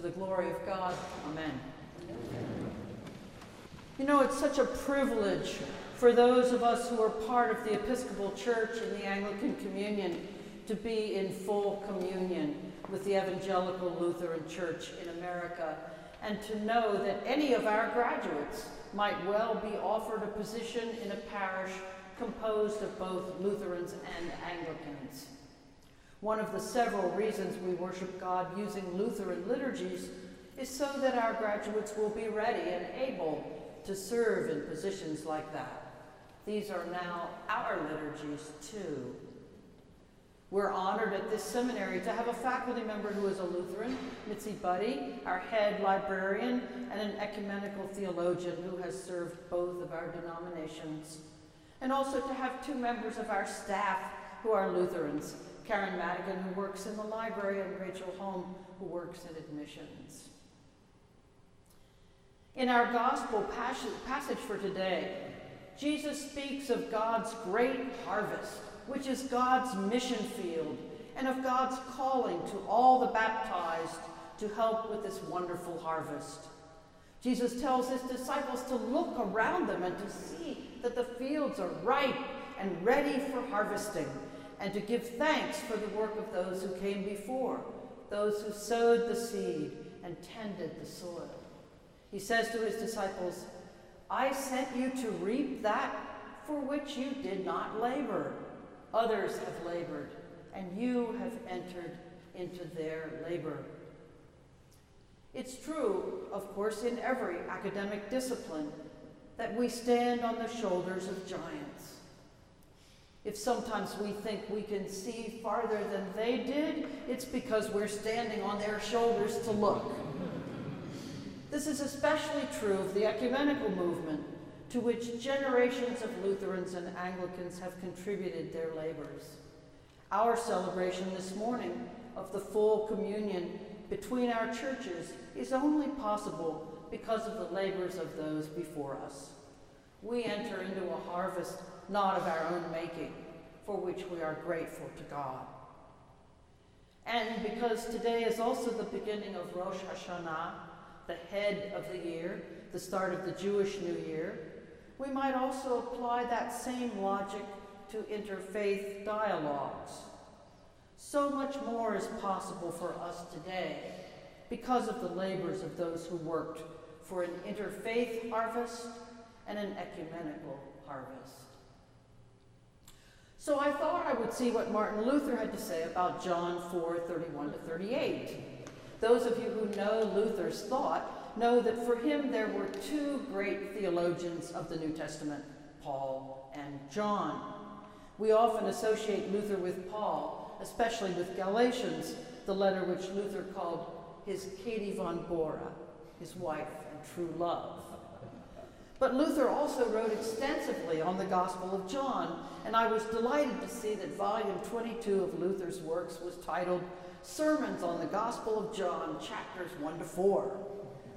For the glory of God, amen. You know, it's such a privilege for those of us who are part of the Episcopal Church and the Anglican Communion to be in full communion with the Evangelical Lutheran Church in America and to know that any of our graduates might well be offered a position in a parish composed of both Lutherans and Anglicans. One of the several reasons we worship God using Lutheran liturgies is so that our graduates will be ready and able to serve in positions like that. These are now our liturgies too. We're honored at this seminary to have a faculty member who is a Lutheran, Mitzi Budde, our head librarian, and an ecumenical theologian who has served both of our denominations. And also to have two members of our staff who are Lutherans, Karen Madigan, who works in the library, and Rachel Holm, who works in admissions. In our gospel passage for today, Jesus speaks of God's great harvest which is God's mission field, and of God's calling to all the baptized to help with this wonderful harvest. Jesus tells his disciples to look around them and to see that the fields are ripe and ready for harvesting, and to give thanks for the work of those who came before, those who sowed the seed and tended the soil. He says to his disciples, I sent you to reap that for which you did not labor. Others have labored, and you have entered into their labor. It's true, of course, in every academic discipline that we stand on the shoulders of giants. If sometimes we think we can see farther than they did, it's because we're standing on their shoulders to look. This is especially true of the ecumenical movement, to which generations of Lutherans and Anglicans have contributed their labors. Our celebration this morning of the full communion between our churches is only possible because of the labors of those before us. We enter into a harvest not of our own making, for which we are grateful to God. And because today is also the beginning of Rosh Hashanah, the head of the year, the start of the Jewish New Year, we might also apply that same logic to interfaith dialogues. So much more is possible for us today because of the labors of those who worked for an interfaith harvest and an ecumenical harvest. So I thought I would see what Martin Luther had to say about John 4 31 to 38. Those of you who know Luther's thought know that for him there were two great theologians of the New Testament, Paul and John. We often associate Luther with Paul, especially with Galatians, the letter which Luther called his Katie von Bora, his wife and true love. But Luther also wrote extensively on the Gospel of John, and I was delighted to see that volume 22 of Luther's works was titled Sermons on the Gospel of John, chapters 1 to 4.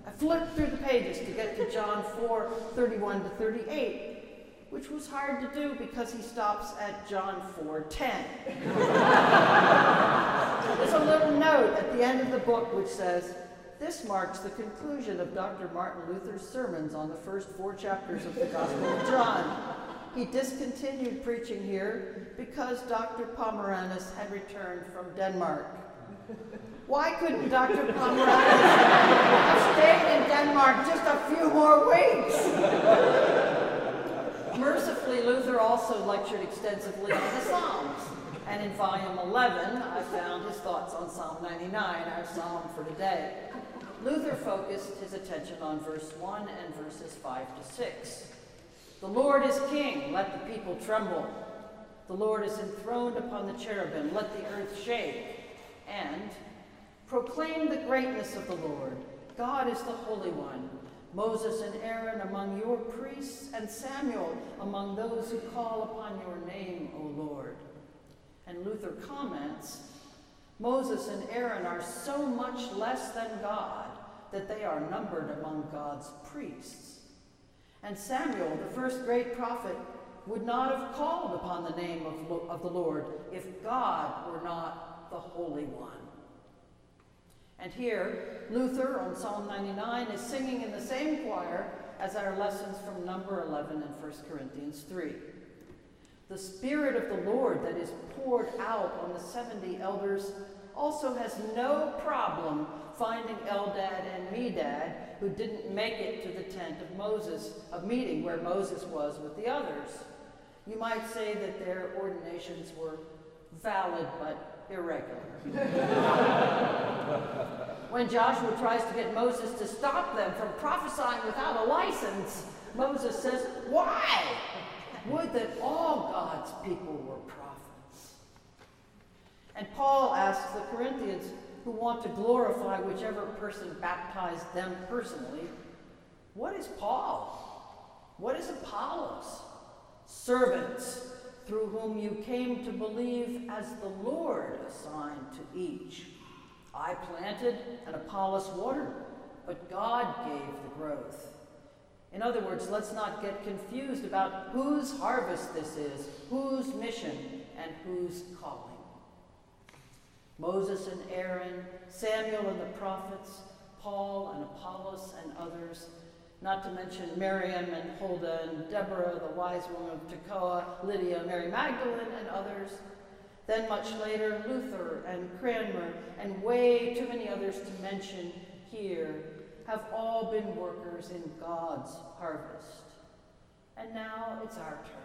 I flipped through the pages to get to John 4 31 to 38, which was hard to do because he stops at John 4 10. There's a little note at the end of the book which says, This marks the conclusion of Dr. Martin Luther's sermons on the first four chapters of the Gospel of John. He discontinued preaching here because Dr. Pomeranus had returned from Denmark. Why couldn't Dr. Pomeranus have stayed in Denmark just a few more weeks? Mercifully, Luther also lectured extensively on the Psalms. And in volume 11, I found his thoughts on Psalm 99, our psalm for today. Luther focused his attention on verse 1 and verses 5 to 6. The Lord is king, let the people tremble. The Lord is enthroned upon the cherubim, let the earth shake. And Proclaim the greatness of the Lord. God is the Holy One. Moses and Aaron among your priests, and Samuel among those who call upon your name, O Lord. And Luther comments Moses and Aaron are so much less than God that they are numbered among God's priests. And Samuel, the first great prophet, would not have called upon the name of, of the Lord if God were not the Holy One. And here, Luther on Psalm 99 is singing in the same choir as our lessons from number 11 in 1 Corinthians 3. The Spirit of the Lord that is poured out on the 70 elders also has no problem finding Eldad and Medad, who didn't make it to the tent of Moses, of meeting where Moses was with the others. You might say that their ordinations were valid but irregular. when Joshua tries to get Moses to stop them from prophesying without a license, Moses says, Why? Would that all God's people were prophets. And Paul asks the Corinthians, who want to glorify whichever person baptized them personally, what is Paul? What is Apollos? Servants through whom you came to believe as the Lord assigned to each. I planted and Apollos watered, but God gave the growth. In other words, let's not get confused about whose harvest this is, whose mission, and whose calling. Moses and Aaron, Samuel and the prophets, Paul and Apollos and others, not to mention Miriam and Huldah and Deborah, the wise woman of Tekoa, Lydia, Mary Magdalene, and others. Then much later, Luther and Cranmer, and way too many others to mention here, have all been workers in God's harvest. And now it's our turn.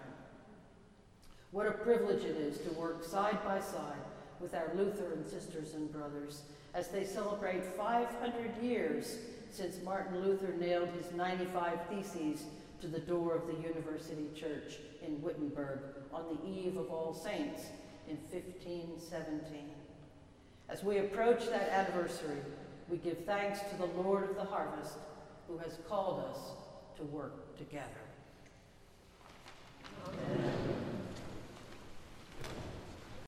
What a privilege it is to work side by side with our Lutheran sisters and brothers as they celebrate 500 years since Martin Luther nailed his 95 Theses to the door of the University Church in Wittenberg on the eve of All Saints in 1517. As we approach that anniversary, we give thanks to the Lord of the harvest who has called us to work together. Amen.